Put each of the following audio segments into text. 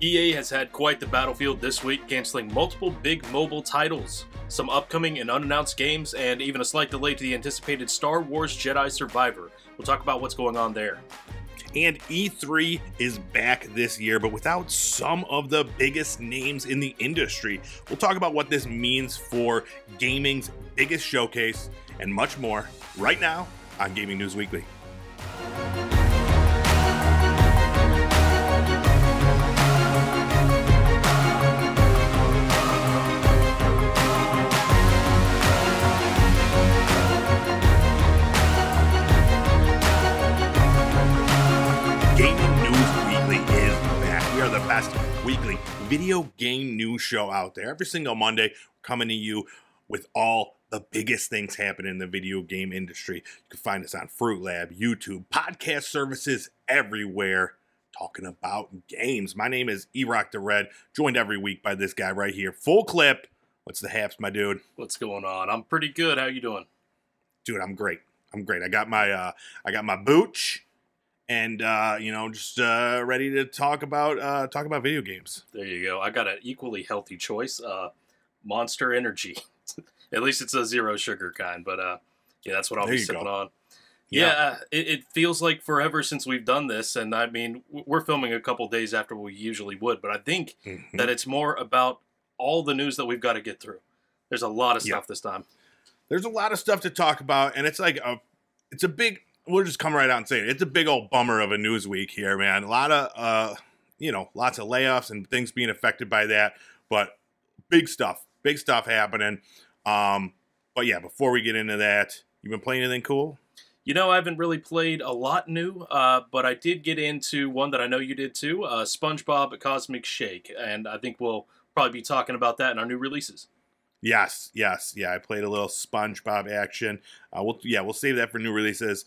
EA has had quite the battlefield this week, canceling multiple big mobile titles, some upcoming and unannounced games, and even a slight delay to the anticipated Star Wars Jedi Survivor. We'll talk about what's going on there. And E3 is back this year, but without some of the biggest names in the industry. We'll talk about what this means for gaming's biggest showcase and much more right now on Gaming News Weekly. Best weekly video game news show out there. Every single Monday, coming to you with all the biggest things happening in the video game industry. You can find us on Fruit Lab, YouTube, podcast services everywhere, talking about games. My name is Erock the Red, joined every week by this guy right here. Full clip. What's the haps, my dude? What's going on? I'm pretty good. How you doing? Dude, I'm great. I'm great. I got my uh I got my booch and uh, you know, just uh ready to talk about uh talk about video games. There you go. I got an equally healthy choice. Uh, Monster Energy. At least it's a zero sugar kind, but uh, yeah, that's what I'll There be sipping go. on. Yeah, it, it feels like forever since we've done this, and I mean, we're filming a couple days after we usually would, but I think Mhm. that it's more about all the news that we've got to get through. There's a lot of Yeah. stuff this time. There's a lot of stuff to talk about, and it's like a it's a big we'll just come right out and say it. It's a big old bummer of a news week here, man. A lot of uh you know, lots of layoffs and things being affected by that, but big stuff. Big stuff happening. Um but yeah, before we get into that, you been playing anything cool? You know, I haven't really played a lot new, uh, but I did get into one that I know you did too uh, SpongeBob Cosmic Shake, and I think we'll probably be talking about that in our new releases. Yes, yes, yeah. I played a little SpongeBob action. Uh, we'll yeah, we'll save that for new releases.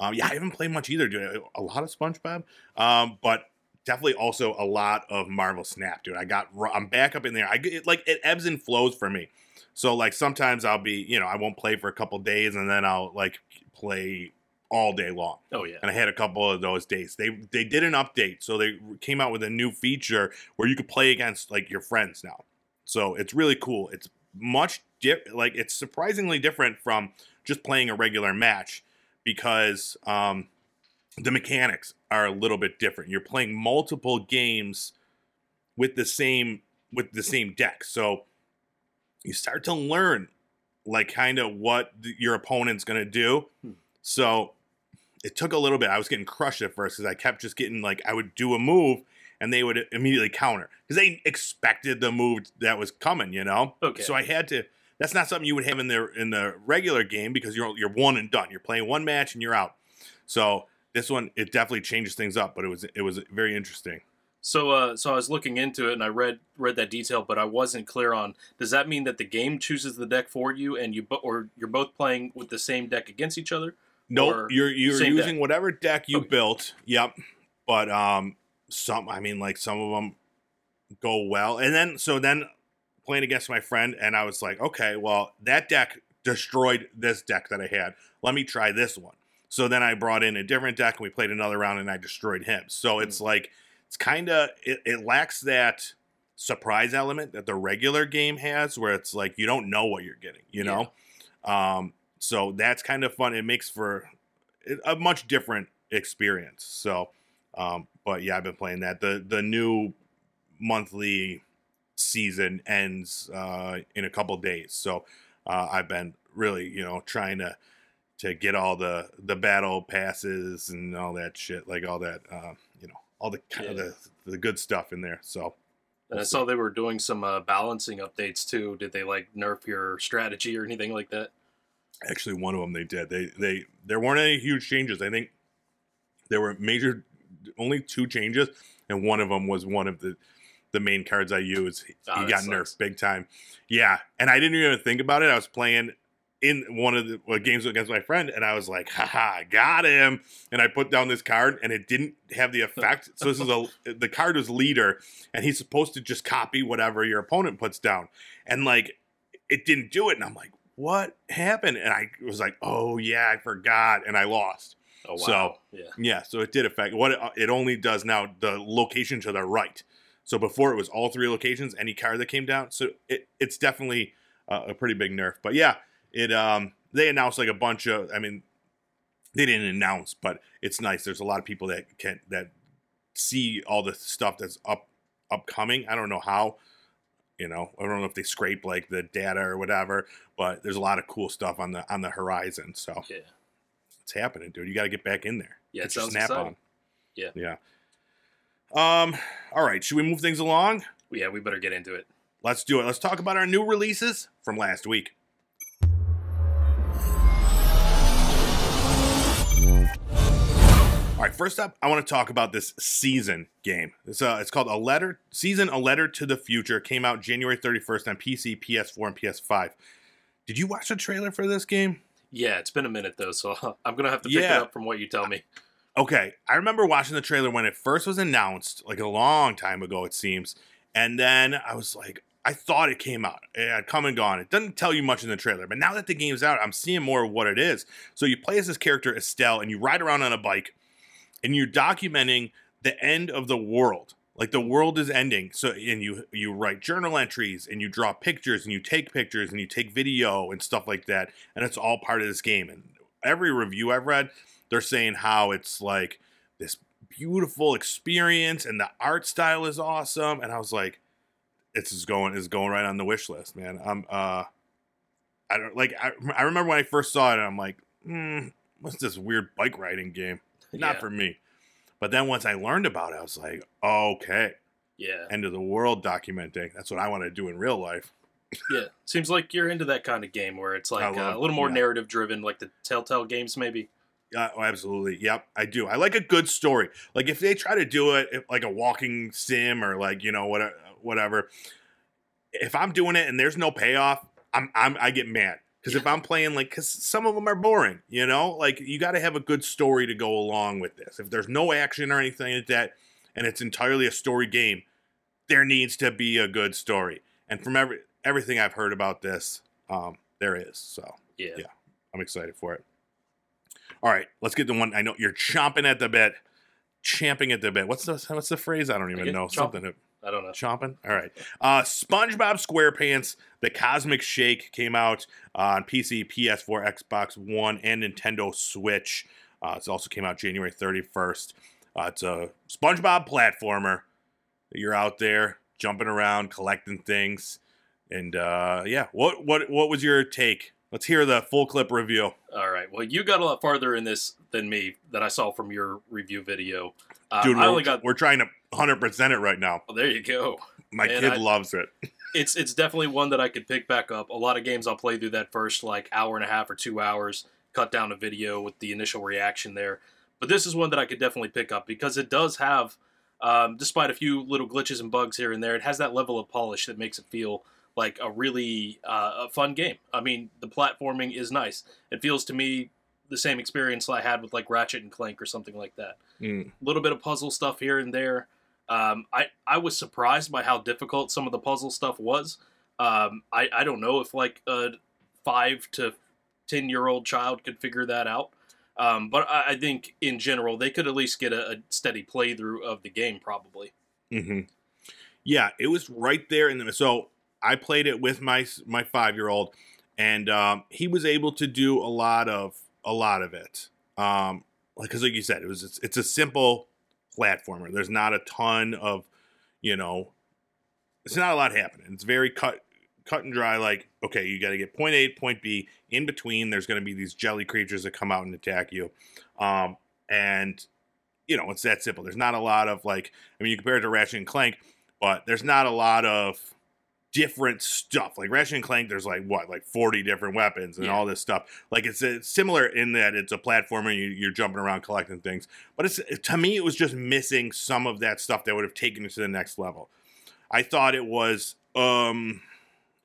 Um, yeah, I haven't played much either, dude. A lot of SpongeBob, um, but definitely also a lot of Marvel Snap, dude. I got I'm back up in there. I get it, like it ebbs and flows for me. So like sometimes I'll be you know I won't play for a couple days and then I'll like play all day long. Oh, yeah. And I had a couple of those days. They they did an update, so they came out with a new feature where you could play against like your friends now. So it's really cool. It's much di- like it's surprisingly different from just playing a regular match because um, the mechanics are a little bit different. You're playing multiple games with the same with the same deck, so you start to learn like kind of what th- your opponent's going to do. Hmm. So it took a little bit. I was getting crushed at first because I kept just getting like I would do a move and they would immediately counter because they expected the move that was coming, you know. Okay. So I had to. That's not something you would have in the in the regular game because you're you're one and done. You're playing one match and you're out. So this one it definitely changes things up, but it was it was very interesting. So, uh, so I was looking into it, and I read read that detail, but I wasn't clear on. Does that mean that the game chooses the deck for you, and you, bo- or you're both playing with the same deck against each other? Nope, you're you're using deck? whatever deck you Okay. built. Yep, but um, some I mean like some of them go well, and then so then playing against my friend, and I was like, okay, well that deck destroyed this deck that I had. Let me try this one. So then I brought in a different deck, and we played another round, and I destroyed him. So it's like it's kind of it, it lacks that surprise element that the regular game has, where it's like you don't know what you're getting, you know. Um, so that's kind of fun. It makes for a much different experience. So, um, but yeah, I've been playing that. the The new monthly season ends uh, in a couple days, so uh, I've been really, you know, trying to to get all the the battle passes and all that shit, like all that, uh, you know, all the kind of the the good stuff in there. So And I saw they were doing some uh, balancing updates too. Did they like nerf your strategy or anything like that? actually one of them they did they they there weren't any huge changes i think there were major only two changes and one of them was one of the the main cards i use. He Ah, got sucks. nerfed big time. Yeah and i didn't even think about it. I was playing in one of the games against my friend and i was like haha got him. And i put down this card and it didn't have the effect. So this is a the card was leader and he's supposed to just copy whatever your opponent puts down. And like it didn't do it and i'm like what happened? And i was like oh yeah i forgot and i lost. Oh wow! So- yeah, yeah so it did affect. What it, it only does now the location to the right So before it was all three locations, any car that came down. So it, it's definitely uh, a pretty big nerf. But yeah, it um they announced like a bunch of. I mean, they didn't announce, but it's nice. There's a lot of people that can that see all the stuff that's up upcoming. I don't know how. You know, I don't know if they scrape like the data or whatever, but there's a lot of cool stuff on the on the horizon. So Yeah. it's happening, dude. You got to get back in there. Yeah, it Get your sounds snap exciting. on. Yeah. Yeah. Um. All right. Should we move things along? Yeah, we better get into it. Let's do it. Let's talk about our new releases from last week. All right, first up, I want to talk about this season game. It's, uh, it's called A Letter Season A Letter to the Future. Came out January 31st on PC, PS4, and PS5. Did you watch the trailer for this game? Yeah, it's been a minute though, so I'm gonna have to pick Yeah. it up from what you tell me. Okay, I remember watching the trailer when it first was announced, like a long time ago, it seems. And then I was like, I thought it came out. It had come and gone. It doesn't tell you much in the trailer, but now that the game's out, I'm seeing more of what it is. So you play as this character, Estelle, and you ride around on a bike, and you're documenting the end of the world. Like the world is ending. So and you you write journal entries and you draw pictures and you take pictures and you take video and stuff like that. And it's all part of this game. And every review I've read, they're saying how it's like this beautiful experience and the art style is awesome and i was like it's just going is going right on the wish list man. I'm uh i don't like i, I remember when i first saw it i'm like hmm what's this weird bike riding game? Not yeah. for me. But then once i learned about it i was like okay. Yeah. end of the world documenting. That's what i want to do in real life Yeah. Seems like you're into that kind of game where it's like I uh, a little more yeah. narrative driven, like the Telltale games, maybe. Yeah, oh, absolutely. Yep, I do. I like a good story. Like if they try to do it if- like a walking sim or like you know what whatever. If I'm doing it and there's no payoff, I'm, I'm I get mad because if I'm playing like because some of them are boring, you know, like you got to have a good story to go along with this. If there's no action or anything like that, and it's entirely a story game, there needs to be a good story. And from every everything I've heard about this, um, there is. So Yeah. Yeah. I'm excited for it. All right, let's get the one. I know you're chomping at the bit, champing at the bit. What's the what's the phrase? I don't even Okay, know. chomp. Something I don't know. chomping. All right. Uh, SpongeBob SquarePants: The Cosmic Shake came out uh, on PC, PS4, Xbox One, and Nintendo Switch. Uh, it also came out January 31st. Uh, it's a SpongeBob platformer. You're out there jumping around, collecting things, and uh, yeah. What what what was your take? Let's hear the full clip review. All right. Well, you got a lot farther in this than me that I saw from your review video. Um, Dude, I we're, only got. we're trying to 100% it right now. Well, there you go. My Man, kid I- loves it. It's it's definitely one that I could pick back up. A lot of games I'll play through that first like hour and a half or two hours, cut down a video with the initial reaction there. But this is one that I could definitely pick up because it does have, um, despite a few little glitches and bugs here and there, it has that level of polish that makes it feel like a really uh, a fun game. I mean, the platforming is nice. It feels to me the same experience I had with like Ratchet and Clank or something like that Mm. a little bit of puzzle stuff here and there. Um, I I was surprised by how difficult some of the puzzle stuff was. Um, I I don't know if like a five to ten year old child could figure that out. Um, but I, I think in general they could at least get a, a steady playthrough of the game probably. hmm Yeah, it was right there in the. So I played it with my my five year old, and um, he was able to do a lot of a lot of it. Um, because like you said, it was it's, it's a simple platformer. There's not a ton of, you know, it's not a lot happening. It's very cut cut and dry. Like okay, you got to get point A, point B. In between, there's going to be these jelly creatures that come out and attack you, um, and you know it's that simple. There's not a lot of like I mean, you compare it to Ratchet and Clank, but there's not a lot of different stuff. Like Ratchet and Clank, there's like what, like 40 different weapons and Yeah. all this stuff. Like it's, similar in that it's a platformer, you, you're jumping around collecting things. But it's to me, it was just missing some of that stuff that would have taken it to the next level. I thought it was um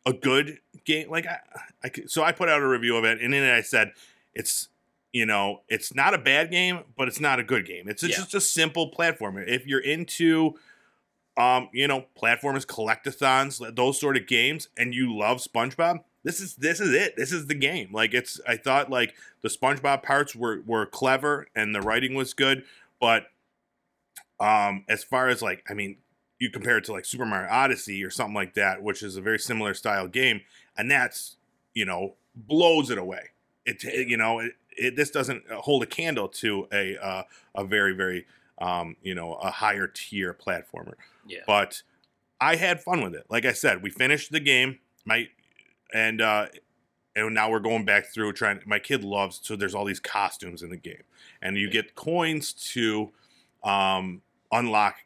a good game. Like I, I could- so I put out a review of it, and in it I said it's you know it's not a bad game, but it's not a good game. It's Yeah. just a simple platformer. If you're into um, you know, platformers, collectathons, those sort of games, and you love SpongeBob, this is this is it. This is the game. Like it's I thought like the SpongeBob parts were were clever and the writing was good, but um as far as like I mean, you compare it to like Super Mario Odyssey or something like that, which is a very similar style game, and that's you know blows it away. It you know it, it this doesn't hold a candle to a uh, a very very um, you know a higher tier platformer. Yeah. But I had fun with it. Like I said, we finished the game. My and uh, and now we're going back through trying. My kid loves so there's all these costumes in the game, and you get coins to um, unlock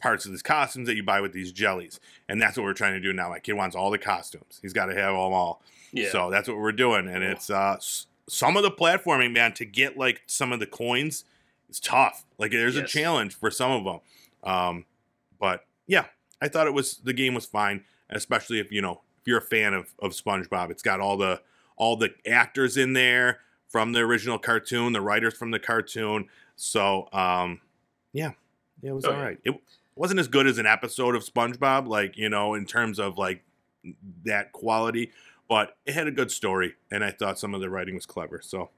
parts of these costumes that you buy with these jellies, and that's what we're trying to do now. My kid wants all the costumes; he's got to have them all. Yeah. So that's what we're doing, and it's uh, some of the platforming, man. To get like some of the coins, it's tough. Like there's a challenge for some of them. Um, but yeah, I thought it was the game was fine, especially if you know if you're a fan of of SpongeBob. It's got all the all the actors in there from the original cartoon, the writers from the cartoon. So um, yeah, it was Oh, all yeah. It wasn't as good as an episode of SpongeBob, like you know, in terms of like that quality. But it had a good story, and I thought some of the writing was clever. So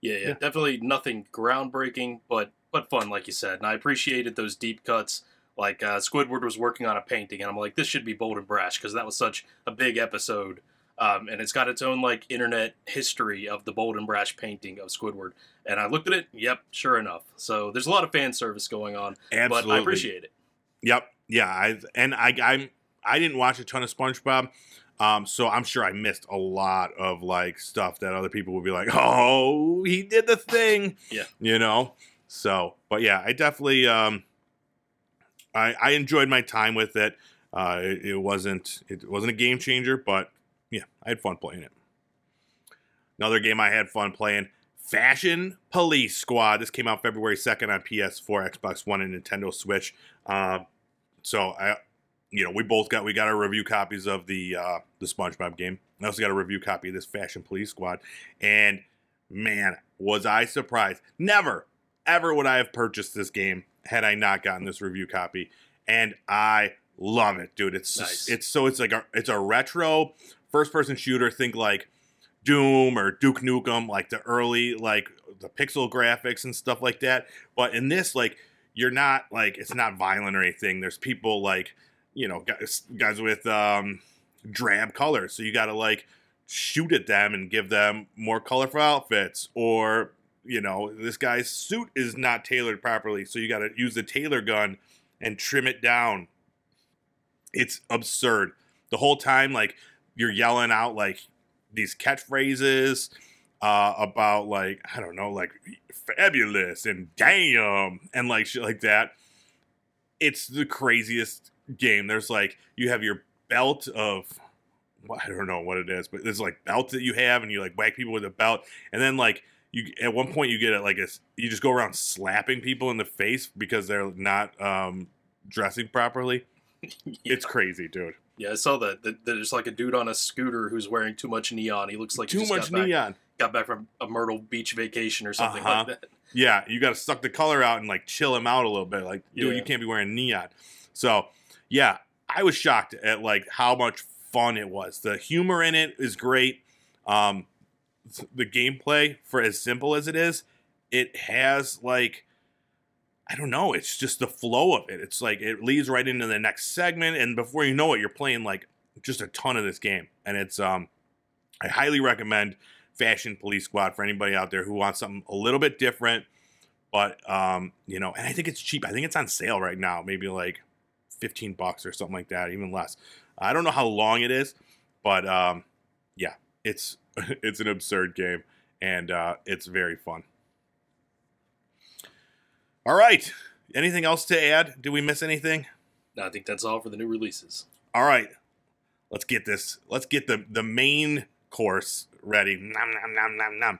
Yeah, yeah, Yeah. definitely nothing groundbreaking, but but fun, like you said. And I appreciated those deep cuts. Like uh, Squidward was working on a painting, and I'm like, this should be bold and brash because that was such a big episode, um, and it's got its own like internet history of the bold and brash painting of Squidward. And I looked at it, yep, sure enough. So there's a lot of fan service going on, absolutely, but I appreciate it. Yep. Yeah. I and I I'm I didn't watch a ton of SpongeBob. Um, so I'm sure I missed a lot of like stuff that other people would be like, "Oh, he did the thing," Yeah. you know. So, but yeah, I definitely um, I I enjoyed my time with it. Uh, it, it wasn't it wasn't a game changer, but yeah, I had fun playing it. Another game I had fun playing, Fashion Police Squad. This came out February second on PS4, Xbox One, and Nintendo Switch. Uh, so I, you know, we both got we got our review copies of the uh, the SpongeBob game. I also got a review copy of this Fashion Police Squad, and man, was I surprised! Never, ever would I have purchased this game had I not gotten this review copy, and I love it, dude. It's Nice. it's so it's like a it's a retro first person shooter. Think like Doom or Duke Nukem, like the early like the pixel graphics and stuff like that. But in this, like you're not like it's not violent or anything. There's people like you know guys guys with um drab colors, so you got to like shoot at them and give them more colorful outfits or you know this guy's suit is not tailored properly so you got to use the tailor gun and trim it down it's absurd the whole time like you're yelling out like these catchphrases uh, about like I don't know, like fabulous and damn and like shit like that. It's the craziest game. There's like you have your belt of I don't know what it is, but there's like belt that you have, and you like whack people with a belt, and then like you at one point you get it like a you just go around slapping people in the face because they're not um, dressing properly. It's crazy, dude. Yeah, I saw that. that. There's like a dude on a scooter who's wearing too much neon. He looks like he Too just much got back, neon. got back from a Myrtle Beach vacation or something Uh-huh. like that. Yeah, you got to suck the color out and like chill him out a little bit. Like, dude, Yeah. you can't be wearing neon. So, yeah, I was shocked at like how much fun it was. The humor in it is great. Um, the gameplay, for as simple as it is, it has like I don't know. It's just the flow of it. It's like it leads right into the next segment, and before you know it, you're playing like just a ton of this game. And it's um, I highly recommend Fashion Police Squad for anybody out there who wants something a little bit different. But um, you know, and I think it's cheap. I think it's on sale right now, maybe like fifteen bucks or something like that, even less. I don't know how long it is, but um, yeah, it's it's an absurd game and uh, it's very fun. All right. Anything else to add? Did we miss anything? No, I think that's all for the new releases. All right. Let's get this. Let's get the the main course ready. Nom nom nom nom nom.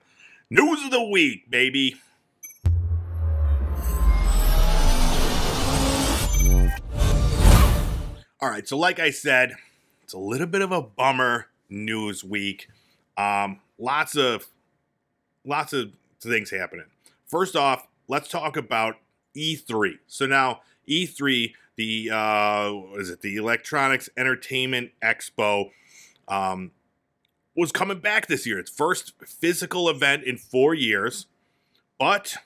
News of the week, baby. All right. So, like I said, it's a little bit of a bummer news week. Um, lots of lots of things happening. First off, let's talk about E3. So now E3, the uh, what is it? The Electronics Entertainment Expo, um, was coming back this year. Its first physical event in four years, but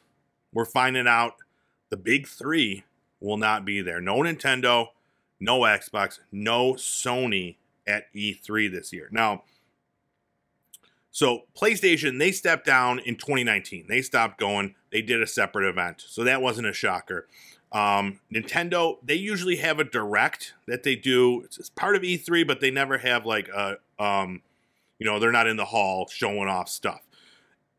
we're finding out the big three will not be there. No Nintendo, no Xbox, no Sony at E3 this year. Now, so PlayStation, they stepped down in 2019. They stopped going. They did a separate event. So that wasn't a shocker. Um, Nintendo, they usually have a direct that they do. It's, it's, part of E3, but they never have like a, um, you know, they're not in the hall showing off stuff.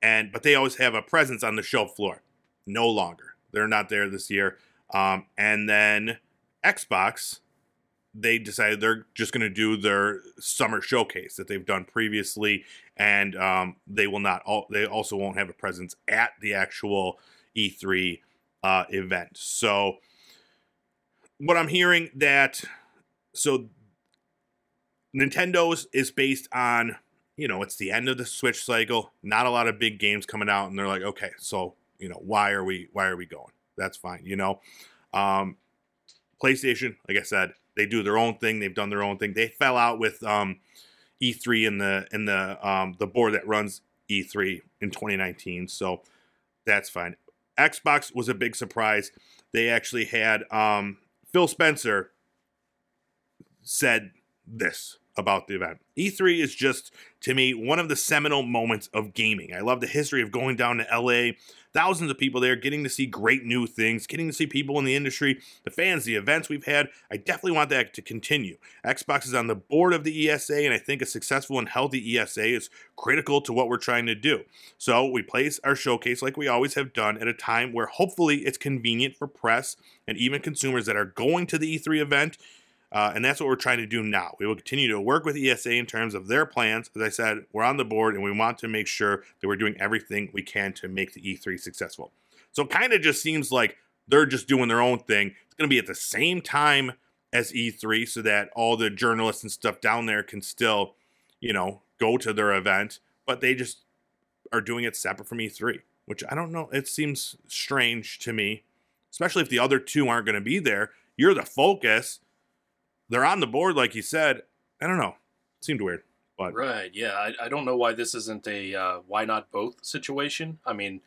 And but they always have a presence on the show floor. No longer. They're not there this year. Um, and then Xbox, they decided they're just going to do their summer showcase that they've done previously, and um, they will not. All, they also won't have a presence at the actual E3 uh, event. So, what I'm hearing that so Nintendo's is based on you know it's the end of the Switch cycle, not a lot of big games coming out, and they're like, okay, so you know why are we why are we going? That's fine, you know. Um, PlayStation, like I said, they do their own thing. They've done their own thing. They fell out with um, E3 in the in the um, the board that runs E3 in 2019, so that's fine. Xbox was a big surprise. They actually had um, Phil Spencer said this about the event. E3 is just, to me, one of the seminal moments of gaming. I love the history of going down to LA, thousands of people there, getting to see great new things, getting to see people in the industry, the fans, the events we've had. I definitely want that to continue. Xbox is on the board of the ESA, and I think a successful and healthy ESA is critical to what we're trying to do. So we place our showcase like we always have done at a time where hopefully it's convenient for press and even consumers that are going to the E3 event uh, and that's what we're trying to do now. We will continue to work with ESA in terms of their plans. As I said, we're on the board and we want to make sure that we're doing everything we can to make the E3 successful. So it kind of just seems like they're just doing their own thing. It's going to be at the same time as E3 so that all the journalists and stuff down there can still, you know, go to their event, but they just are doing it separate from E3, which I don't know. It seems strange to me, especially if the other two aren't going to be there. You're the focus they're on the board, like you said. I don't know. It seemed weird. But right, yeah, I, I don't know why this isn't a uh, why not both situation. I mean,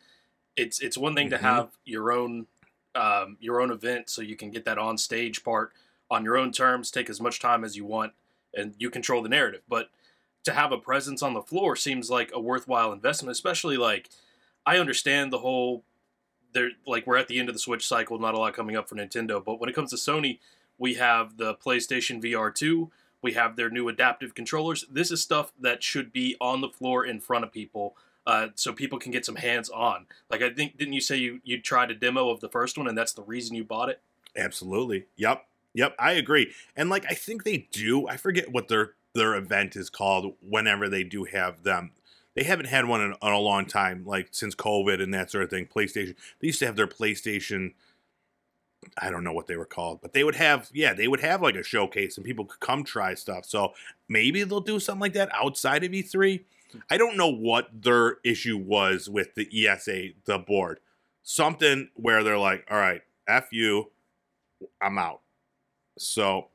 it's it's one thing mm-hmm. to have your own um, your own event, so you can get that on stage part on your own terms, take as much time as you want, and you control the narrative. But to have a presence on the floor seems like a worthwhile investment, especially like I understand the whole there like we're at the end of the Switch cycle, not a lot coming up for Nintendo, but when it comes to Sony, we have the PlayStation VR 2. We have their new adaptive controllers. This is stuff that should be on the floor in front of people uh, so people can get some hands on. Like, I think, didn't you say you, you tried a demo of the first one and that's the reason you bought it? Absolutely. Yep. Yep. I agree. And, like, I think they do. I forget what their their event is called whenever they do have them. They haven't had one in, in a long time, like since COVID and that sort of thing. PlayStation. They used to have their PlayStation I don't know what they were called, but they would have, yeah, they would have like a showcase and people could come try stuff. So maybe they'll do something like that outside of E3. Hmm. I don't know what their issue was with the ESA, the board. Something where they're like, all right, F you, I'm out. So,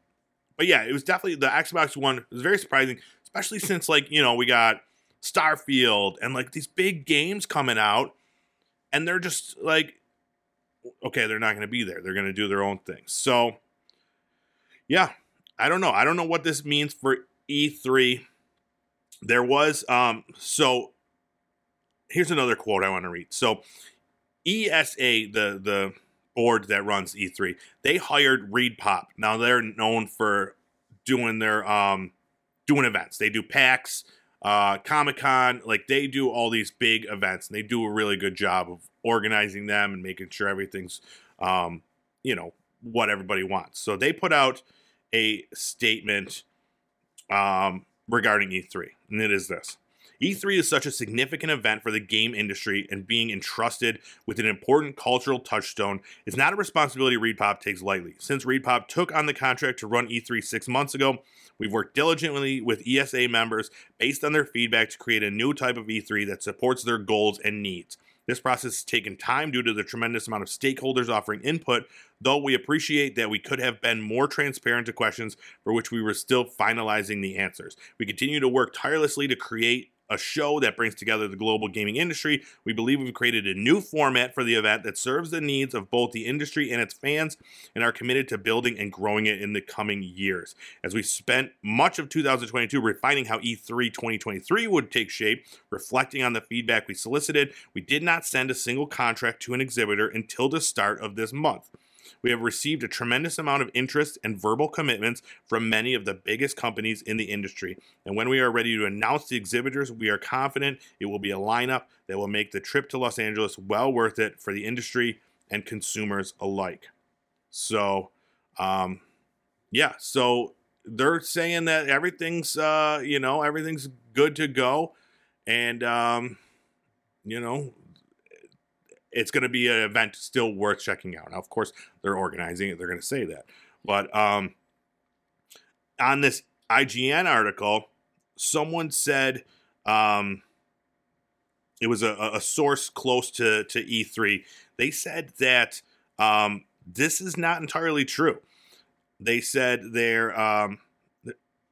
but yeah, it was definitely the Xbox One was very surprising, especially since like, you know, we got Starfield and like these big games coming out and they're just like okay, they're not going to be there. They're going to do their own thing. So, yeah, I don't know. I don't know what this means for E3. There was um so here's another quote I want to read. So ESA, the the board that runs E3, they hired ReedPop. Now they're known for doing their um doing events. They do PAX, uh, Comic Con, like they do all these big events, and they do a really good job of organizing them and making sure everything's, um, you know, what everybody wants. So they put out a statement um, regarding E3, and it is this. E3 is such a significant event for the game industry, and being entrusted with an important cultural touchstone is not a responsibility ReedPop takes lightly. Since ReedPop took on the contract to run E3 six months ago, we've worked diligently with ESA members based on their feedback to create a new type of E3 that supports their goals and needs. This process has taken time due to the tremendous amount of stakeholders offering input, though we appreciate that we could have been more transparent to questions for which we were still finalizing the answers. We continue to work tirelessly to create a show that brings together the global gaming industry. We believe we've created a new format for the event that serves the needs of both the industry and its fans and are committed to building and growing it in the coming years. As we spent much of 2022 refining how E3 2023 would take shape, reflecting on the feedback we solicited, we did not send a single contract to an exhibitor until the start of this month. We have received a tremendous amount of interest and verbal commitments from many of the biggest companies in the industry. And when we are ready to announce the exhibitors, we are confident it will be a lineup that will make the trip to Los Angeles well worth it for the industry and consumers alike. So, um, yeah, so they're saying that everything's, uh, you know, everything's good to go. And, um, you know, it's going to be an event still worth checking out. Now, of course, they're organizing it; they're going to say that. But um, on this IGN article, someone said um, it was a, a source close to to E3. They said that um, this is not entirely true. They said they're um,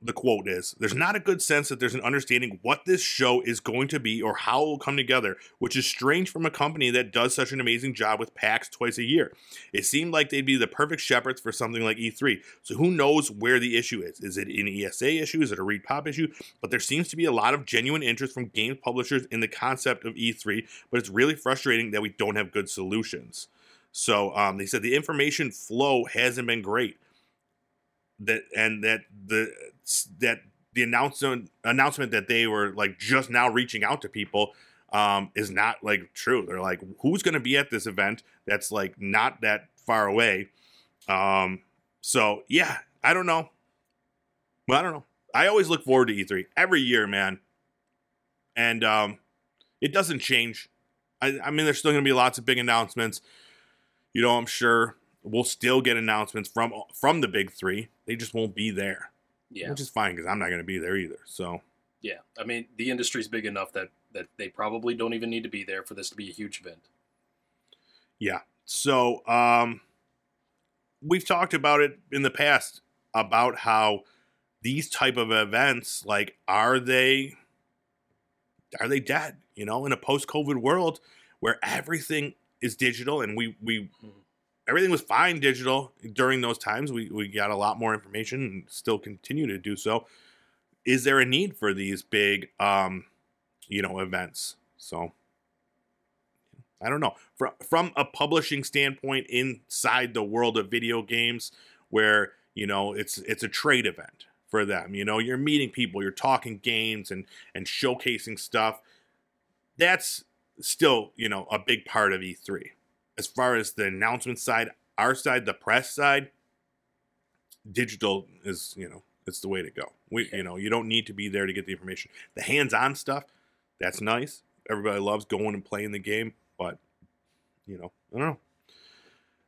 the quote is there's not a good sense that there's an understanding what this show is going to be or how it will come together which is strange from a company that does such an amazing job with PAX twice a year. It seemed like they'd be the perfect shepherds for something like e3 so who knows where the issue is? Is it an esa issue? Is it a ReedPop issue? But there seems to be a lot of genuine interest from game publishers in the concept of e3 but it's really frustrating that we don't have good solutions. So um, they said the information flow hasn't been great that and that the that the announcement announcement that they were like just now reaching out to people um, is not like true. They're like, who's going to be at this event that's like not that far away? Um, so yeah, I don't know. Well, I don't know. I always look forward to E3 every year, man, and um, it doesn't change. I, I mean, there's still going to be lots of big announcements. You know, I'm sure we'll still get announcements from from the big three. They just won't be there. Yeah. Which is fine because I'm not going to be there either. So. Yeah, I mean the industry's big enough that that they probably don't even need to be there for this to be a huge event. Yeah. So um, we've talked about it in the past about how these type of events, like, are they are they dead? You know, in a post-COVID world where everything is digital and we we mm-hmm everything was fine digital during those times. We we got a lot more information and still continue to do so. Is there a need for these big, um, you know, events? So I don't know. From from a publishing standpoint, inside the world of video games, where you know it's it's a trade event for them. You know, you're meeting people, you're talking games and and showcasing stuff. That's still you know a big part of E3 as far as the announcement side, our side, the press side, digital is, you know, it's the way to go. We, you know, you don't need to be there to get the information. The hands-on stuff, that's nice. Everybody loves going and playing the game, but you know, I don't know.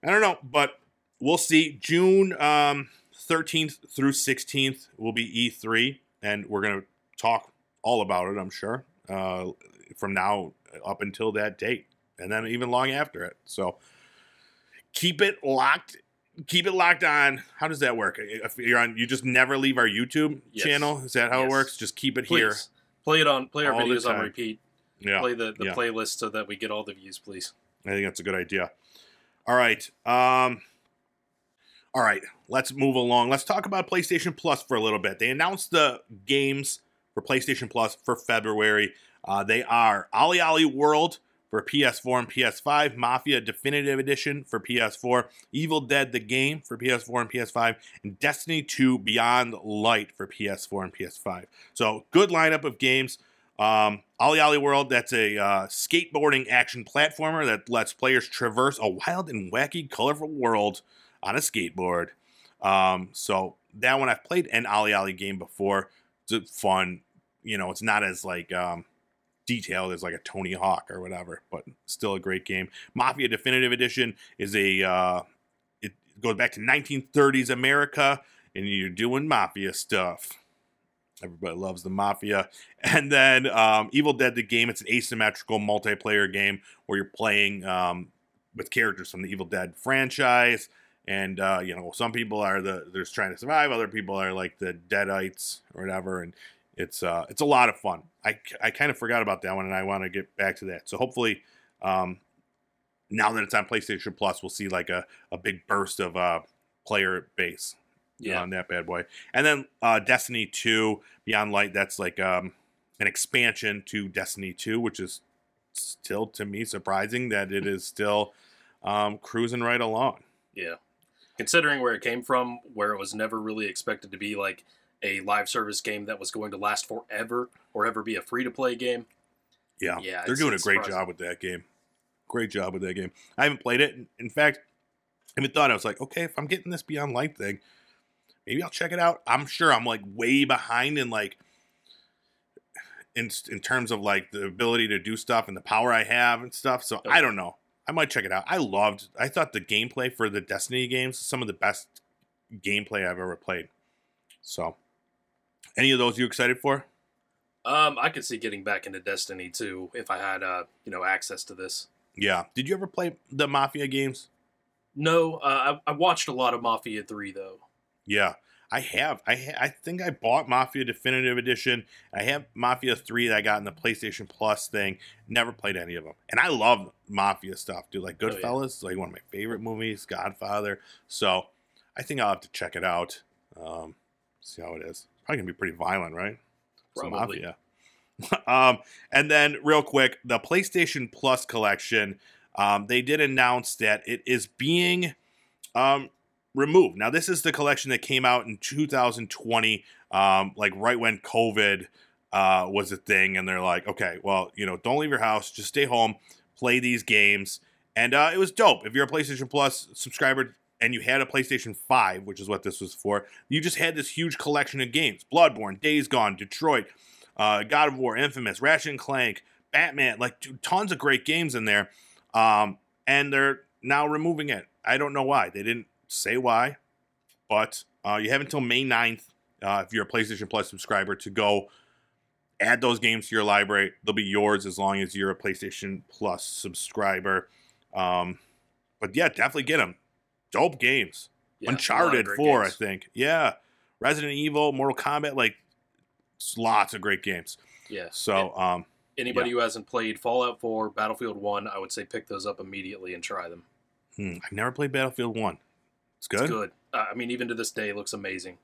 I don't know, but we'll see. June um, 13th through 16th will be E3, and we're gonna talk all about it. I'm sure uh, from now up until that date and then even long after it. So keep it locked. Keep it locked on. How does that work? If you're on, you just never leave our YouTube yes. channel. Is that how yes. it works? Just keep it please. here. Play it on. Play our videos on repeat. Yeah. Play the, the yeah. playlist so that we get all the views, please. I think that's a good idea. All right. Um, all right. Let's move along. Let's talk about PlayStation Plus for a little bit. They announced the games for PlayStation Plus for February. Uh, they are OlliOlli World, for PS4 and PS5, Mafia Definitive Edition for PS4, Evil Dead the Game for PS4 and PS5, and Destiny 2 Beyond Light for PS4 and PS5. So, good lineup of games. Um, OlliOlli World, that's a uh, skateboarding action platformer that lets players traverse a wild and wacky, colorful world on a skateboard. Um, so, that one I've played an OlliOlli game before. It's fun. You know, it's not as like. Um, detailed as like a Tony Hawk or whatever, but still a great game. Mafia Definitive Edition is a uh, it goes back to 1930s America, and you're doing mafia stuff. Everybody loves the mafia. And then um, Evil Dead the game. It's an asymmetrical multiplayer game where you're playing um, with characters from the Evil Dead franchise. And uh, you know, some people are the they're just trying to survive. Other people are like the Deadites or whatever, and it's uh it's a lot of fun. I I kind of forgot about that one, and I want to get back to that. So hopefully, um, now that it's on PlayStation Plus, we'll see like a a big burst of uh player base Yeah. on that bad boy. And then uh Destiny Two Beyond Light. That's like um an expansion to Destiny Two, which is still to me surprising that it is still um cruising right along. Yeah. Considering where it came from, where it was never really expected to be like a live service game that was going to last forever or ever be a free to play game. Yeah, Yeah, they're doing a great surprising. job with that game. Great job with that game. I haven't played it. In fact, I even thought I was like, okay, if I'm getting this Beyond Light thing, maybe I'll check it out. I'm sure I'm like way behind in like in in terms of like the ability to do stuff and the power I have and stuff. So oh, I don't know. I might check it out. I loved. I thought the gameplay for the Destiny games some of the best gameplay I've ever played. So, any of those you excited for? Um, I could see getting back into Destiny too if I had uh, you know, access to this. Yeah. Did you ever play the Mafia games? No, uh, I, I watched a lot of Mafia 3 though. Yeah, I have. I ha- I think I bought Mafia Definitive Edition. I have Mafia Three that I got in the PlayStation Plus thing. Never played any of them, and I love Mafia stuff, dude. Like Oh, yeah. Goodfellas, like one of my favorite movies. Godfather. So I think I'll have to check it out. Um, see how it is. Probably gonna be pretty violent, right? Some Probably. Mafia. um, and then real quick, the PlayStation Plus collection. Um, they did announce that it is being um, removed. Now, this is the collection that came out in 2020, um, like right when COVID uh, was a thing, and they're like, okay, well, you know, don't leave your house, just stay home, play these games, and uh, it was dope. If you're a PlayStation Plus subscriber and you had a PlayStation 5, which is what this was for, you just had this huge collection of games: Bloodborne, Days Gone, Detroit, uh, God of War, Infamous, Ratchet and Clank, Batman, like dude, tons of great games in there. Um, and they're now removing it. I don't know why. They didn't say why, but uh, you have until May 9th, uh, if you're a PlayStation Plus subscriber, to go add those games to your library. They'll be yours as long as you're a PlayStation Plus subscriber. Um, but yeah, definitely get them. Dope games. Yeah, a lot of Uncharted great 4, I think. Yeah. Resident Evil, Mortal Kombat, like lots of great games. Yeah. So, um, Anybody who hasn't played Fallout 4, Battlefield 1, I would say pick those up immediately and try them. hmm, I've never played Battlefield 1. It's good. It's good. Uh, I mean, even to this day, it looks amazing.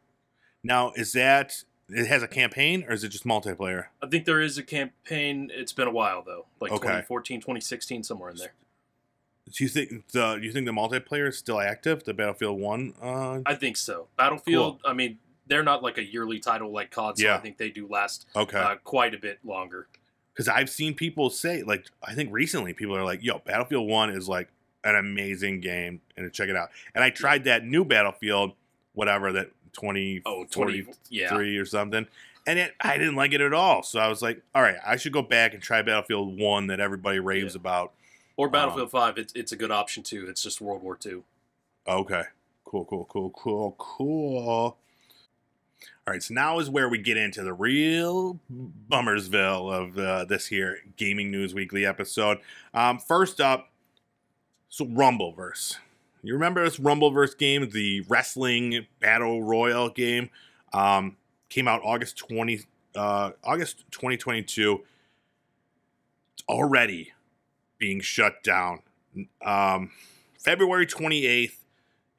Now, is that it has a campaign or is it just multiplayer? I think there is a campaign. It's been a while though, like Okay. 2014, 2016, somewhere in there. Do you think the do you think the multiplayer is still active? The Battlefield One. Uh, I think so. Battlefield. I mean, they're not like a yearly title like COD, so Yeah. I think they do last okay, uh, quite a bit longer. because I've seen people say like I think recently people are like, "Yo, Battlefield One is like an amazing game," and check it out. And I tried that new Battlefield, whatever that twenty Oh, 20, forty yeah. or something, and it, I didn't like it at all. So I was like, "All right, I should go back and try Battlefield One that everybody raves Yeah. about." Or Um, Battlefield 5, it's, it's a good option too. It's just World War II. Okay. Cool, cool, cool, cool, cool. All right, so now is where we get into the real bummersville of uh, this here Gaming News Weekly episode. Um, first up, so Rumbleverse. You remember this Rumbleverse game, the wrestling battle royal game? Um, came out August twenty, uh, August twenty twenty two. Already being shut down. Um, February 28th,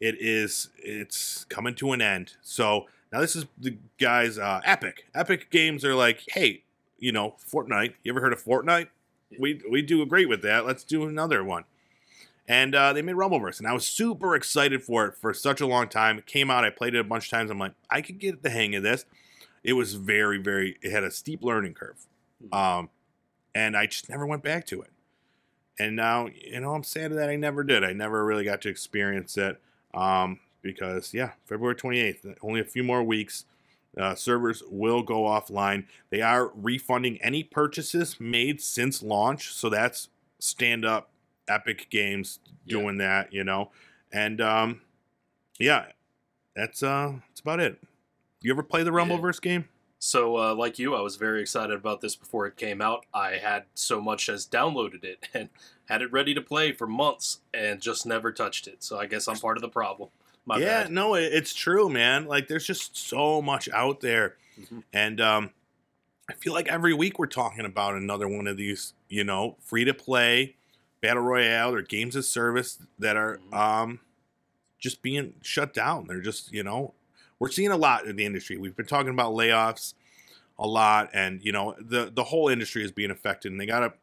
it is it's coming to an end. So now this is the guys uh Epic. Epic Games are like, hey, you know, Fortnite. You ever heard of Fortnite? We we do great with that. Let's do another one. And uh, they made Rumbleverse, and I was super excited for it for such a long time. It came out, I played it a bunch of times. I'm like, I could get the hang of this. It was very, very. It had a steep learning curve, um, and I just never went back to it. And now, you know, I'm sad that I never did. I never really got to experience it um, because, yeah, February 28th, only a few more weeks. Uh, servers will go offline. They are refunding any purchases made since launch, so that's stand up Epic Games Yeah. doing that, you know. And um, yeah, that's uh, that's about it. You ever play the Rumbleverse game? So, uh, like you, I was very excited about this before it came out. I had so much as downloaded it and had it ready to play for months and just never touched it. So, I guess I'm part of the problem. My yeah, bad. no, it's true, man. Like, there's just so much out there, Mhm. and um, I feel like every week we're talking about another one of these, you know, free to play battle royale or games of service that are Mhm. um just being shut down. They're just, you know, we're seeing a lot in the industry. We've been talking about layoffs a lot and, you know, the the whole industry is being affected and they got to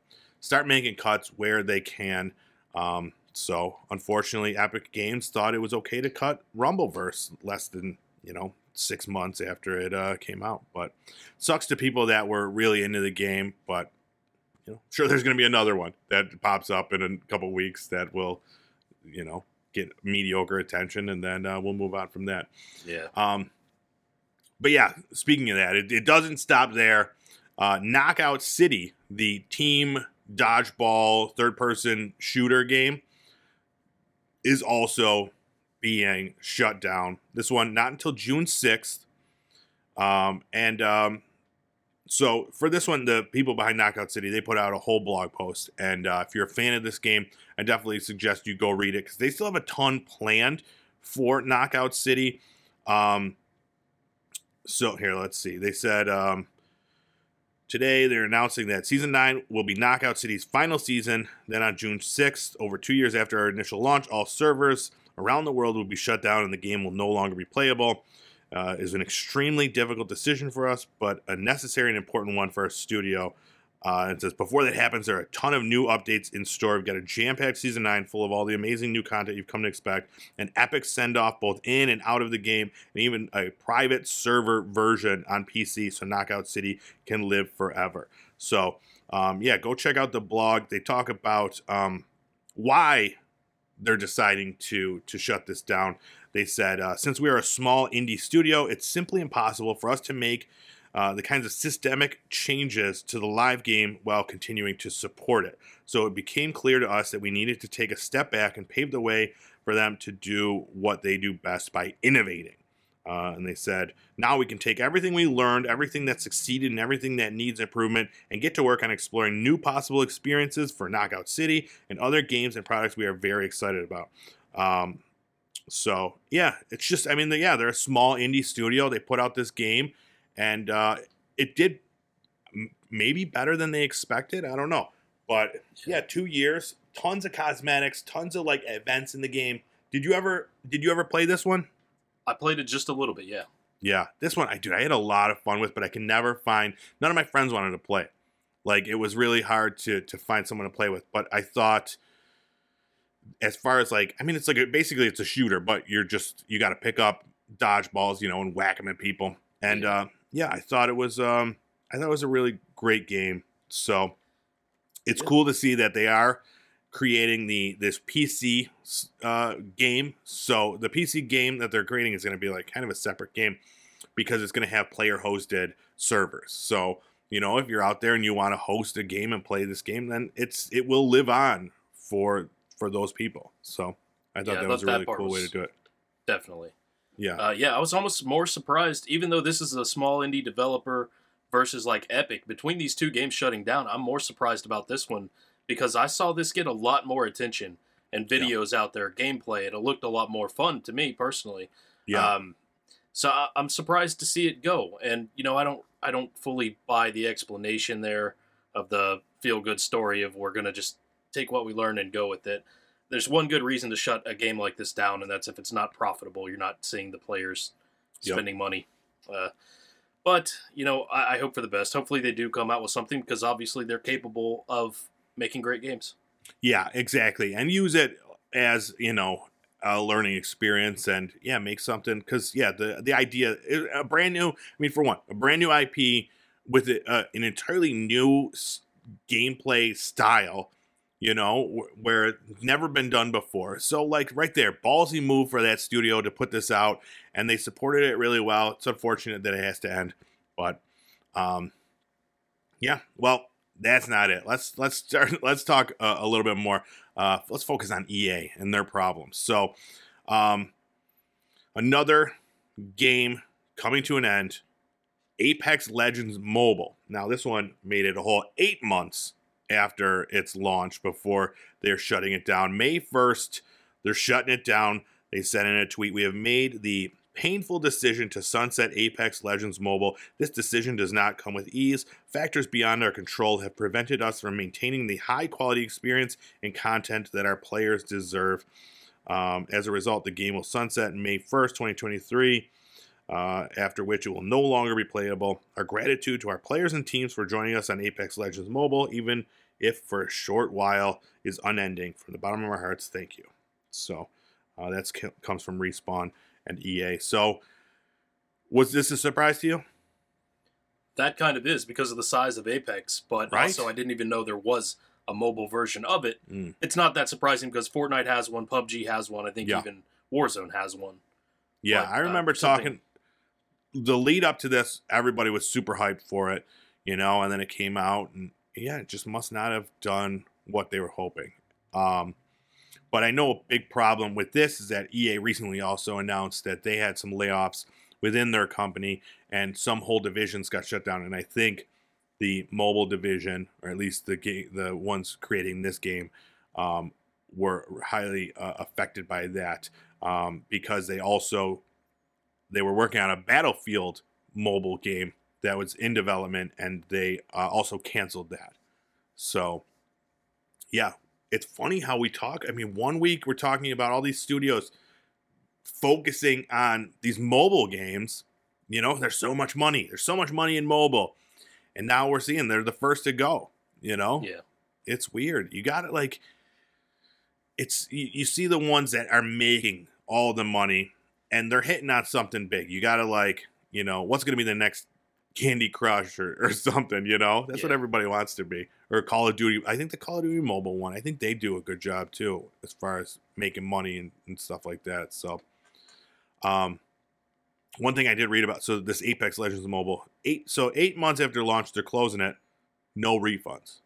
start making cuts where they can. Um so, unfortunately, Epic Games thought it was okay to cut Rumbleverse less than, you know, 6 months after it uh came out. But sucks to people that were really into the game, but you know, sure there's going to be another one that pops up in a couple weeks that will, you know, get mediocre attention, and then uh, we'll move on from that. Yeah. Um, but yeah, speaking of that, it, it doesn't stop there. Uh, Knockout City, the team dodgeball third person shooter game, is also being shut down. This one not until June 6th. Um, and um, so for this one, the people behind Knockout City, they put out a whole blog post. And uh, if you're a fan of this game, I definitely suggest you go read it because they still have a ton planned for Knockout City. Um, so here, let's see. They said um, today they're announcing that season nine will be Knockout City's final season. Then on June 6th, over two years after our initial launch, all servers around the world will be shut down and the game will no longer be playable. Uh, is an extremely difficult decision for us, but a necessary and important one for our studio. Uh, it says before that happens, there are a ton of new updates in store. We've got a jam-packed season nine full of all the amazing new content you've come to expect, an epic send-off both in and out of the game, and even a private server version on PC, so Knockout City can live forever. So, um, yeah, go check out the blog. They talk about um, why they're deciding to to shut this down. They said uh, since we are a small indie studio, it's simply impossible for us to make uh, the kinds of systemic changes to the live game while continuing to support it. So it became clear to us that we needed to take a step back and pave the way for them to do what they do best by innovating. Uh, and they said, now we can take everything we learned, everything that succeeded, and everything that needs improvement, and get to work on exploring new possible experiences for Knockout City and other games and products we are very excited about. Um, so yeah, it's just, I mean, yeah, they're a small indie studio. They put out this game, and uh, it did m- maybe better than they expected. I don't know, but yeah, two years, tons of cosmetics, tons of like events in the game. Did you ever? Did you ever play this one? I played it just a little bit, yeah. Yeah, this one I dude, I had a lot of fun with, but I can never find. None of my friends wanted to play. Like it was really hard to to find someone to play with. But I thought, as far as like, I mean, it's like a, basically it's a shooter, but you're just you got to pick up dodgeballs, you know, and whack them at people. And uh, yeah, I thought it was um, I thought it was a really great game. So it's cool to see that they are creating the this PC uh, game. So the PC game that they're creating is going to be like kind of a separate game because it's going to have player hosted servers. So you know if you're out there and you want to host a game and play this game, then it's it will live on for for those people. So I thought Yeah, I that was a really cool way to do it. Definitely. Yeah, Uh, yeah, I was almost more surprised, even though this is a small indie developer versus like Epic. Between these two games shutting down, I'm more surprised about this one because I saw this get a lot more attention and Yeah. videos out there, gameplay, and it looked a lot more fun to me personally. yeah, Um, so I, I'm surprised to see it go, and you know, I don't, I don't fully buy the explanation there of the feel good story of we're gonna just take what we learned and go with it. There's one good reason to shut a game like this down, and that's if it's not profitable. You're not seeing the players Yep. spending money. Uh, but you know, I, I hope for the best. Hopefully, they do come out with something because obviously they're capable of making great games. yeah, exactly, and use it as you know a learning experience and yeah make something because yeah the the idea a brand new i mean for one a brand new ip with a, uh, an entirely new s- gameplay style you know where it's never been done before so like right there ballsy move for that studio to put this out and they supported it really well it's unfortunate that it has to end but um yeah well that's not it let's let's start let's talk uh, a little bit more uh, let's focus on EA and their problems. So, um, another game coming to an end Apex Legends Mobile. Now, this one made it a whole eight months after its launch before they're shutting it down. May 1st, they're shutting it down. They said in a tweet, We have made the painful decision to sunset Apex Legends Mobile. This decision does not come with ease. Factors beyond our control have prevented us from maintaining the high quality experience and content that our players deserve. Um, as a result, the game will sunset May 1st, 2023. Uh, after which it will no longer be playable. Our gratitude to our players and teams for joining us on Apex Legends Mobile, even if for a short while, is unending. From the bottom of our hearts, thank you. So uh, that comes from Respawn and EA. So was this a surprise to you? That kind of is because of the size of Apex, but Right. also I didn't even know there was a mobile version of it. Mm. It's not that surprising because Fortnite has one, PUBG has one, I think Yeah. even Warzone has one. Yeah, But, I uh, remember something- talking. The lead up to this, everybody was super hyped for it, you know, and then it came out, and yeah, it just must not have done what they were hoping. Um, but I know a big problem with this is that EA recently also announced that they had some layoffs within their company, and some whole divisions got shut down. And I think the mobile division, or at least the game, the ones creating this game, um, were highly uh, affected by that um, because they also they were working on a Battlefield mobile game that was in development, and they uh, also canceled that. So, yeah, it's funny how we talk. I mean, one week we're talking about all these studios focusing on these mobile games. You know, there's so much money. There's so much money in mobile, and now we're seeing they're the first to go. You know, Yeah. it's weird. You got to like, it's you, you see the ones that are making all the money, and they're hitting on something big. You got to like, you know, what's going to be the next Candy Crush or, or something? You know, that's what everybody wants to be. Or Call of Duty. I think the Call of Duty mobile one. I think they do a good job too, as far as making money and, and stuff like that. So, um, one thing I did read about so this Apex Legends mobile eight so eight months after launch they're closing it, no refunds.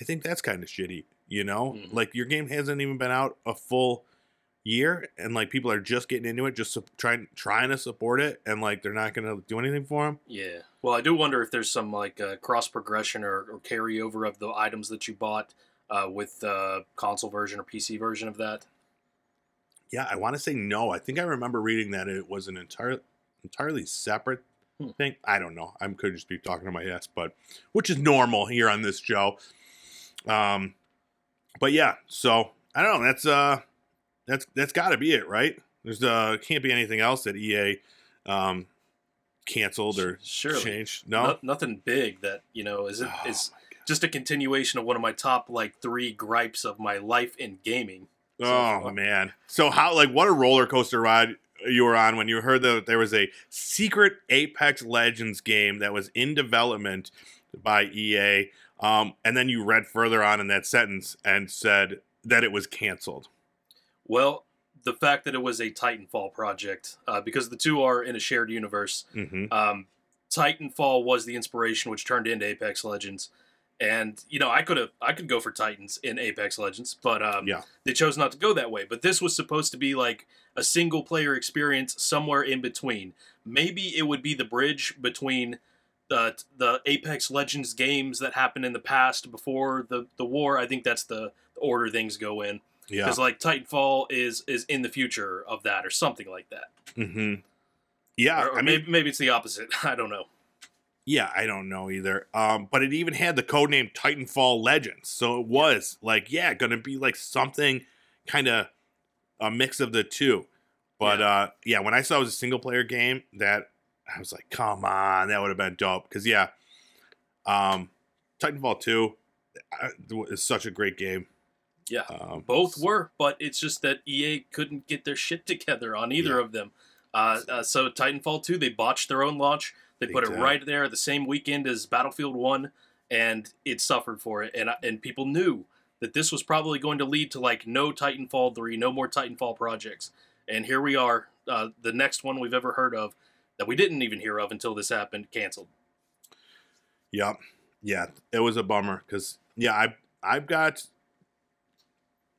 I think that's kind of shitty. You know, Mhm. like your game hasn't even been out a full year, and like people are just getting into it, just su- trying trying to support it, and like they're not gonna do anything for them. Yeah. Well, I do wonder if there's some like uh, cross progression or, or carryover of the items that you bought uh, with uh, console version or PC version of that. Yeah, I want to say no. I think I remember reading that it was an entire entirely separate Hmm. thing. I don't know. I could just be talking to my ass, but which is normal here on this show. Um, but yeah, so I don't know. That's uh, that's that's got to be it, right? There's uh, can't be anything else that EA um canceled or Surely. changed. No, No- nothing big that you know is it Oh, is just a continuation of one of my top like three gripes of my life in gaming. so Oh far. man! So how like what a roller coaster ride you were on when you heard that there was a secret Apex Legends game that was in development by EA, um, and then you read further on in that sentence and said that it was canceled. Well, the fact that it was a Titanfall project, uh, because the two are in a shared universe. hmm Um, Titanfall was the inspiration, which turned into Apex Legends. And you know, I could have, I could go for Titans in Apex Legends, but um, Yeah. they chose not to go that way. But this was supposed to be like a single player experience somewhere in between. Maybe it would be the bridge between the the Apex Legends games that happened in the past before the the war. I think that's the order things go in Yeah. because like Titanfall is is in the future of that or something like that. hmm Yeah. or, or I mean, maybe maybe it's the opposite. I don't know. Yeah, I don't know either. Um, but it even had the code name Titanfall Legends, so it was like, yeah, going to be like something kind of a mix of the two. But Yeah. uh, yeah, when I saw it was a single player game, that I was like, come on, that would have been dope. Because yeah, um, Titanfall Two is such a great game. Yeah. Um, Both were, but it's just that EA couldn't get their shit together on either Yeah. of them. Uh, uh, so Titanfall 2, they botched their own launch. They They put it right there the same weekend as Battlefield 1, and it suffered for it. And and people knew that this was probably going to lead to like no Titanfall 3, no more Titanfall projects. And here we are, uh, the next one we've ever heard of that we didn't even hear of until this happened, canceled. Yep. Yeah, it was a bummer because yeah, I I've got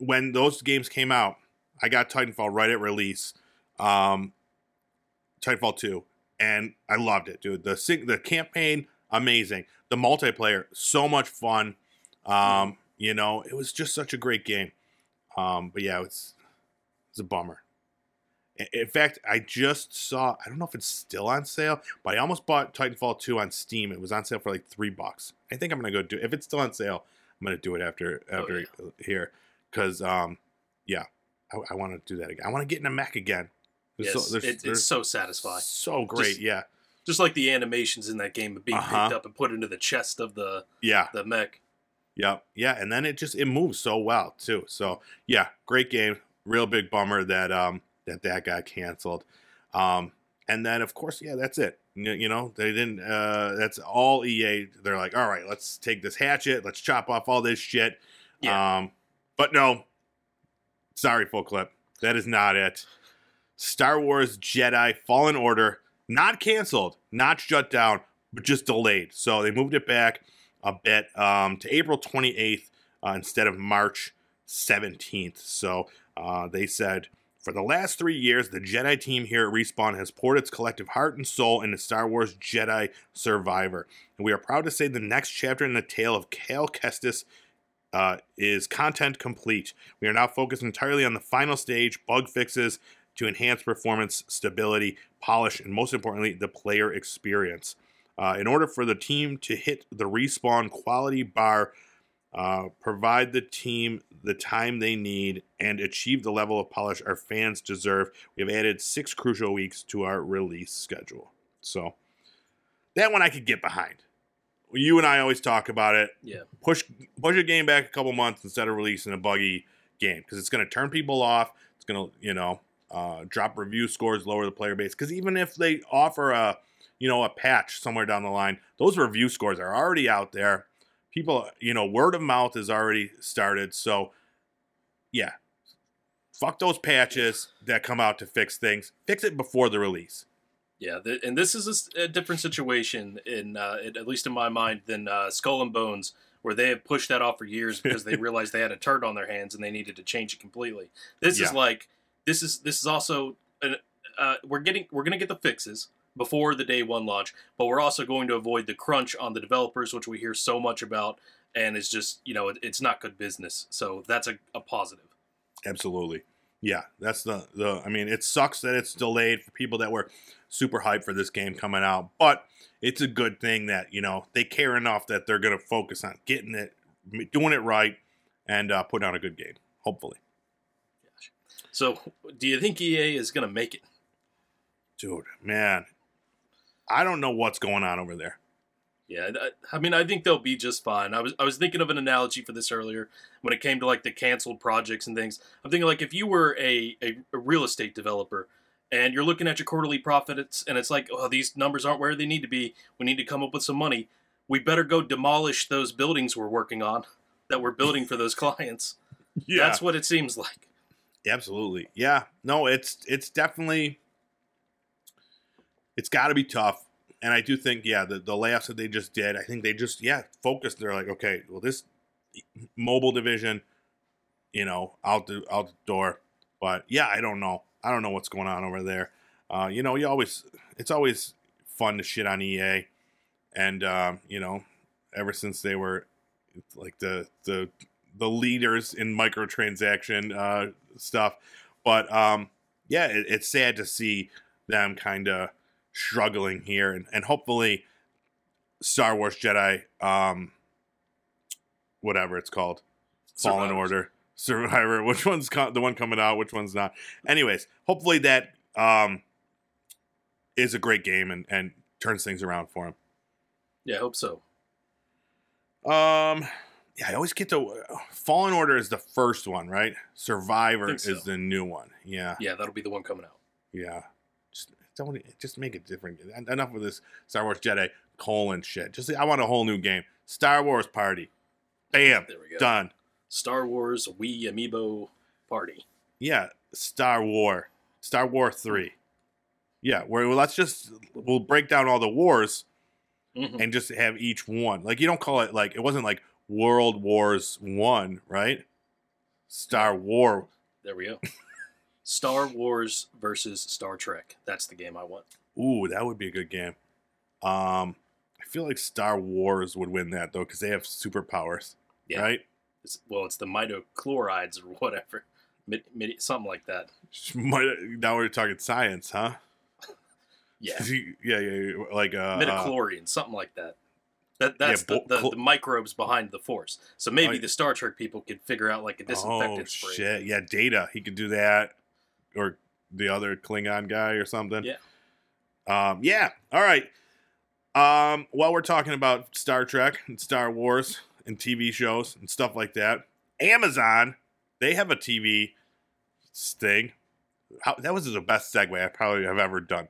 when those games came out, I got Titanfall right at release, um, Titanfall two, and I loved it, dude. The sing- the campaign amazing, the multiplayer so much fun. Um, you know, it was just such a great game. Um, but yeah, it's it's a bummer. In fact, I just saw. I don't know if it's still on sale, but I almost bought Titanfall 2 on Steam. It was on sale for like three bucks. I think I'm gonna go do. If it's still on sale, I'm gonna do it after Oh, after here, because um, yeah, I, I want to do that again. I want to get in a mech again. There's Yes, so, there's, it, there's it's so satisfying. so great. Just- yeah, Just like the animations in that game of being Uh-huh. picked up and put into the chest of the yeah. the mech. Yep. Yeah, and then it just it moves so well too. So yeah, great game. Real big bummer that um that that got canceled. Um and then of course yeah that's it. You, you know they didn't. uh That's all EA. They're like, all right, let's take this hatchet, let's chop off all this shit. Yeah. Um, but no, sorry, full clip. That is not it. Star Wars Jedi Fallen Order not canceled, not shut down, but just delayed. So they moved it back a bit um, to April 28th uh, instead of March 17th. So uh, they said for the last three years, the Jedi team here at Respawn has poured its collective heart and soul into Star Wars Jedi Survivor. And we are proud to say the next chapter in the tale of Cal Kestis uh, is content complete. We are now focused entirely on the final stage, bug fixes to enhance performance, stability, polish, and most importantly, the player experience. Uh, in order for the team to hit the respawn quality bar, uh, provide the team the time they need, and achieve the level of polish our fans deserve, we have added six crucial weeks to our release schedule. So that one I could get behind. You and I always talk about it Yeah. push push a game back a couple months instead of releasing a buggy game because it's going to turn people off. It's going to you know uh, drop review scores, lower the player base. Because even if they offer a you know a patch somewhere down the line, those review scores are already out there. People, you know, word of mouth is already started. So yeah, fuck those patches that come out to fix things. Fix it before the release. Yeah, th- and this is a different situation in uh, it- at least in my mind than uh, Skull and Bones, where they have pushed that off for years because they realized they had a turd on their hands and they needed to change it completely. This is like this is this is also an, uh, we're getting we're gonna get the fixes before the day one launch, but we're also going to avoid the crunch on the developers, which we hear so much about, and it's just you know it, it's not good business. So that's a, a positive. Absolutely. Yeah, that's the the I mean, it sucks that it's delayed for people that were super hyped for this game coming out, but it's a good thing that, you know, they care enough that they're going to focus on getting it doing it right and uh, putting out a good game, hopefully. So do you think EA is gonna make it? Dude, man. I don't know what's going on over there. Yeah, I, uh, I mean, I think they'll be just fine. I was I was thinking of an analogy for this earlier when it came to like the canceled projects and things. I'm thinking like if you were a, a, a real estate developer and you're looking at your quarterly profits and it's like, oh, these numbers aren't where they need to be. We need to come up with some money. We better go demolish those buildings we're working on that we're building for those clients. Yeah. That's what it seems like. Absolutely. Yeah. No, it's it's definitely it's got to be tough. And I do think yeah, the the layoffs that they just did, I think they just yeah, focused they're like, okay, well this mobile division, you know, out the out the door. But yeah, I don't know. I don't know what's going on over there. Uh, you know, you always it's always fun to shit on EA. And um, you know, ever since they were like the the the leaders in microtransaction uh, stuff. But um, yeah, it, it's sad to see them kind of struggling here, and, and hopefully, Star Wars Jedi, um, whatever it's called, Fallen Order, Survivor. Which one's co- the one coming out? Which one's not? Anyways, hopefully that um, is a great game and and turns things around for him. Yeah, I hope so. Um, yeah, I always get to Fallen Order is the first one, right? Survivor so. is the new one. Yeah, Yeah, that'll be the one coming out. yeah. Don't just make it different. Enough of this Star Wars Jedi colon shit. Just I want a whole new game. Star Wars Party. Bam, There we go. done. Star Wars Wii Amiibo Party. Yeah, Star War, Star War Three. Yeah, where well, let's just we'll break down all the wars Mhm. and just have each one. Like you don't call it like it wasn't like World Wars One, right? Star War. There we go. Star Wars versus Star Trek. That's the game I want. Ooh, that would be a good game. Um, I feel like Star Wars would win that though because they have superpowers, Yeah. right? It's, well, it's the mitochlorides or whatever. Mid, mid, something like that. Now we're talking science, huh? Yeah, yeah, yeah, yeah, like uh, uh, something like that. That that's Yeah, the, bo- the, the microbes behind the force. So maybe Oh, the Star Trek people could figure out like a disinfectant oh spray. shit, yeah, Data, he could do that, or the other Klingon guy or something. Yeah. Um, yeah. All right. Um, while we're talking about Star Trek and Star Wars and TV shows and stuff like that, Amazon they have a TV thing. How, that was the best segue I probably have ever done.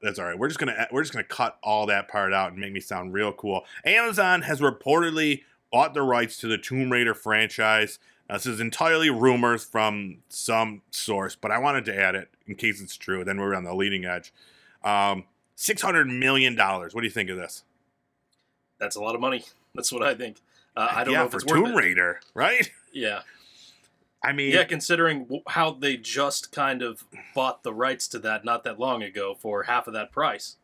That's all right. We're just gonna we're just gonna cut all that part out and make me sound real cool. Amazon has reportedly bought the rights to the Tomb Raider franchise. Now, this is entirely rumors from some source, but I wanted to add it in case it's true. Then we're on the leading edge. Um, Six hundred million dollars. What do you think of this? That's a lot of money. That's what I think. Uh, I don't yeah, know if for it's Tomb worth it. Raider, right? Yeah, I mean, yeah. Considering how they just kind of bought the rights to that not that long ago for half of that price.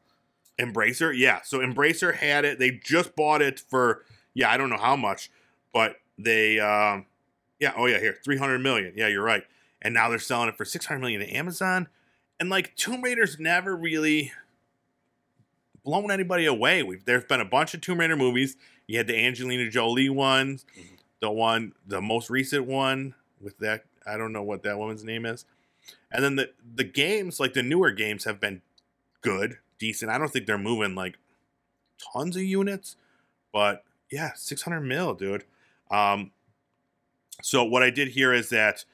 Embracer, yeah. So Embracer had it. They just bought it for yeah, I don't know how much, but they um yeah, oh yeah, here, 300 million. Yeah, you're right. And now they're selling it for 600 million to Amazon. And like Tomb Raider's never really blown anybody away. We've there's been a bunch of Tomb Raider movies. You had the Angelina Jolie ones, Mhm. the one, the most recent one with that I don't know what that woman's name is. And then the the games, like the newer games, have been good, decent. I don't think they're moving like tons of units, but yeah, 600 mil, dude. Um, so what I did here is that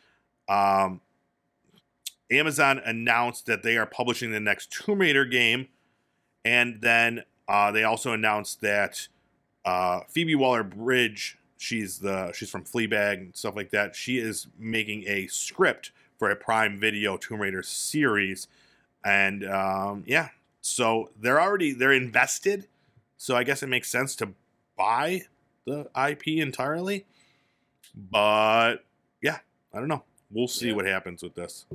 um, Amazon announced that they are publishing the next Tomb Raider game, and then uh, they also announced that uh, Phoebe Waller-Bridge, she's the she's from Fleabag and stuff like that. She is making a script for a Prime Video Tomb Raider series, and um, yeah, so they're already they're invested. So I guess it makes sense to buy the IP entirely. But yeah, I don't know. We'll see Yeah. what happens with this.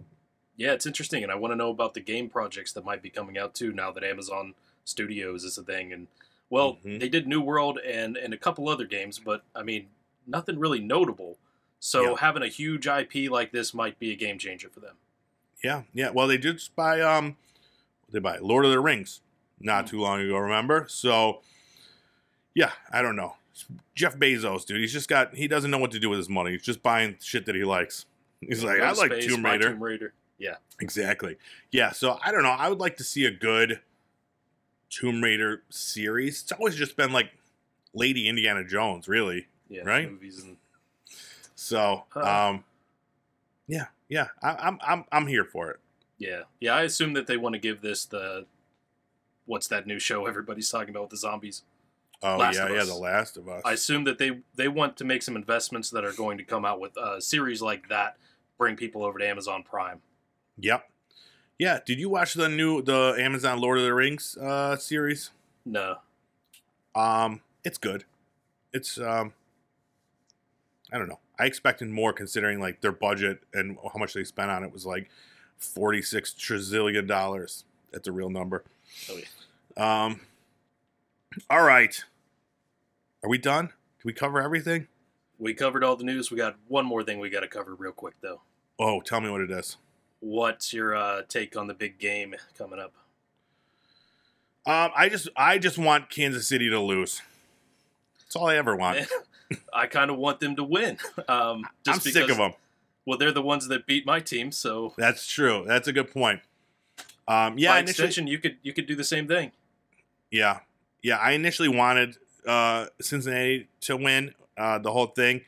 Yeah, it's interesting, and I want to know about the game projects that might be coming out too. Now that Amazon Studios is a thing, and well, Mhm. they did New World and and a couple other games, but I mean, nothing really notable. So Yeah. having a huge IP like this might be a game changer for them. Yeah, yeah. Well, they did buy um, they buy Lord of the Rings not Mm. too long ago. Remember? So yeah, I don't know. Jeff Bezos, dude, he's just got he doesn't know what to do with his money. He's just buying shit that he likes. He's like, I like space, Tomb Raider. Tomb Raider. Yeah, Exactly. Yeah, so I don't know. I would like to see a good Tomb Raider series. It's always just been like Lady Indiana Jones, really. yeah, Right? Movies and So, Huh. um, yeah, yeah, I, I'm I'm I'm here for it. yeah, yeah. I assume that they want to give this the what's that new show everybody's talking about with the zombies. Oh Last yeah, yeah. The Last of Us. I assume that they they want to make some investments that are going to come out with a series like that, bring people over to Amazon Prime. Yep. Yeah. Did you watch the new the Amazon Lord of the Rings uh, series? No, Um, it's good. It's um, I don't know. I expected more considering like their budget and how much they spent on it was like forty six trillion dollars. That's a real number. Oh, yeah. Um. All right. Are we done? Did we cover everything? we covered all the news. We got one more thing we got to cover real quick though. Oh, tell me what it is. What's your uh, take on the big game coming up? Um, I just I just want Kansas City to lose. That's all I ever want. I kind of want them to win. Um, just I'm because, sick of them. Well, they're the ones that beat my team, so That's true. That's a good point. Um, yeah, by extension, you could you could do the same thing. yeah, yeah. I initially wanted uh, Cincinnati to win uh, the whole thing,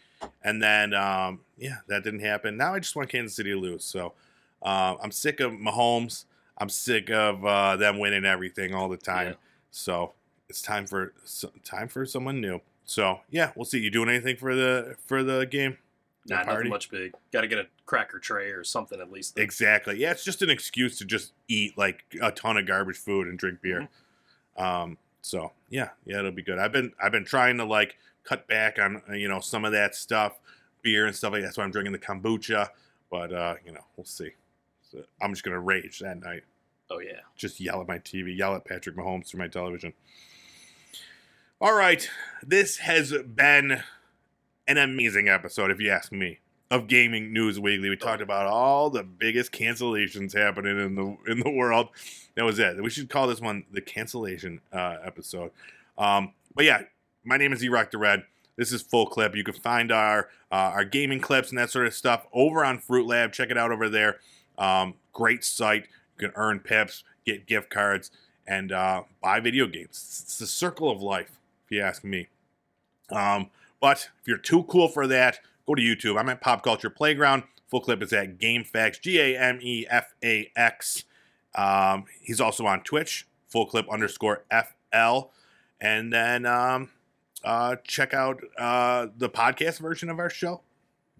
and then um, yeah, that didn't happen. Now I just want Kansas City to lose. So uh, I'm sick of Mahomes. I'm sick of uh, them winning everything all the time. Yeah. So it's time for time for someone new. So yeah, we'll see. You doing anything for the for the game? The Nah, party? nothing much big. Got to get a cracker tray or something at least. Exactly. Yeah, it's just an excuse to just eat like a ton of garbage food and drink beer. Um. So yeah, yeah, it'll be good. I've been I've been trying to like cut back on uh, you know some of that stuff, beer and stuff like that. That's why I'm drinking the kombucha. But uh, you know, we'll see. So I'm just gonna rage that night. Oh yeah. Just yell at my TV, yell at Patrick Mahomes through my television. All right, this has been an amazing episode, if you ask me. Of Gaming News Weekly. We talked about all the biggest cancellations happening in the in the world. That was it. We should call this one the cancellation uh, episode. Um, but yeah, my name is Erock the Red. This is full clip. You can find our uh, our gaming clips and that sort of stuff over on Fruitlab. Check it out over there. Um, great site. You can earn pips, get gift cards, and uh, buy video games. It's the circle of life, if you ask me. Um, but if you're too cool for that, go to YouTube. I'm at Pop Culture Playground. Full clip is at GameFAQs, G A M E F A X. Um, he's also on Twitch, full clip underscore FL. And then um, uh, check out uh, the podcast version of our show,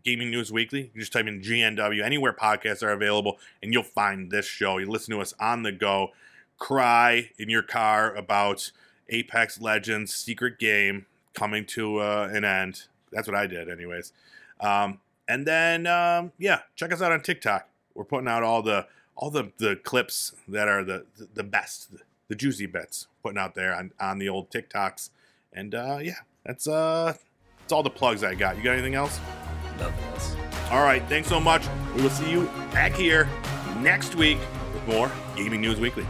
Gaming News Weekly. You just type in GNW anywhere podcasts are available, and you'll find this show. You listen to us on the go, cry in your car about Apex Legends secret game coming to uh, an end. That's what I did, anyways. Um, and then, um, yeah, check us out on TikTok. We're putting out all the all the, the clips that are the the best, the juicy bits, putting out there on, on the old TikToks. And uh, yeah, that's uh, that's all the plugs I got. You got anything else? Nothing else. All right, thanks so much. We will see you back here next week with more Gaming News Weekly.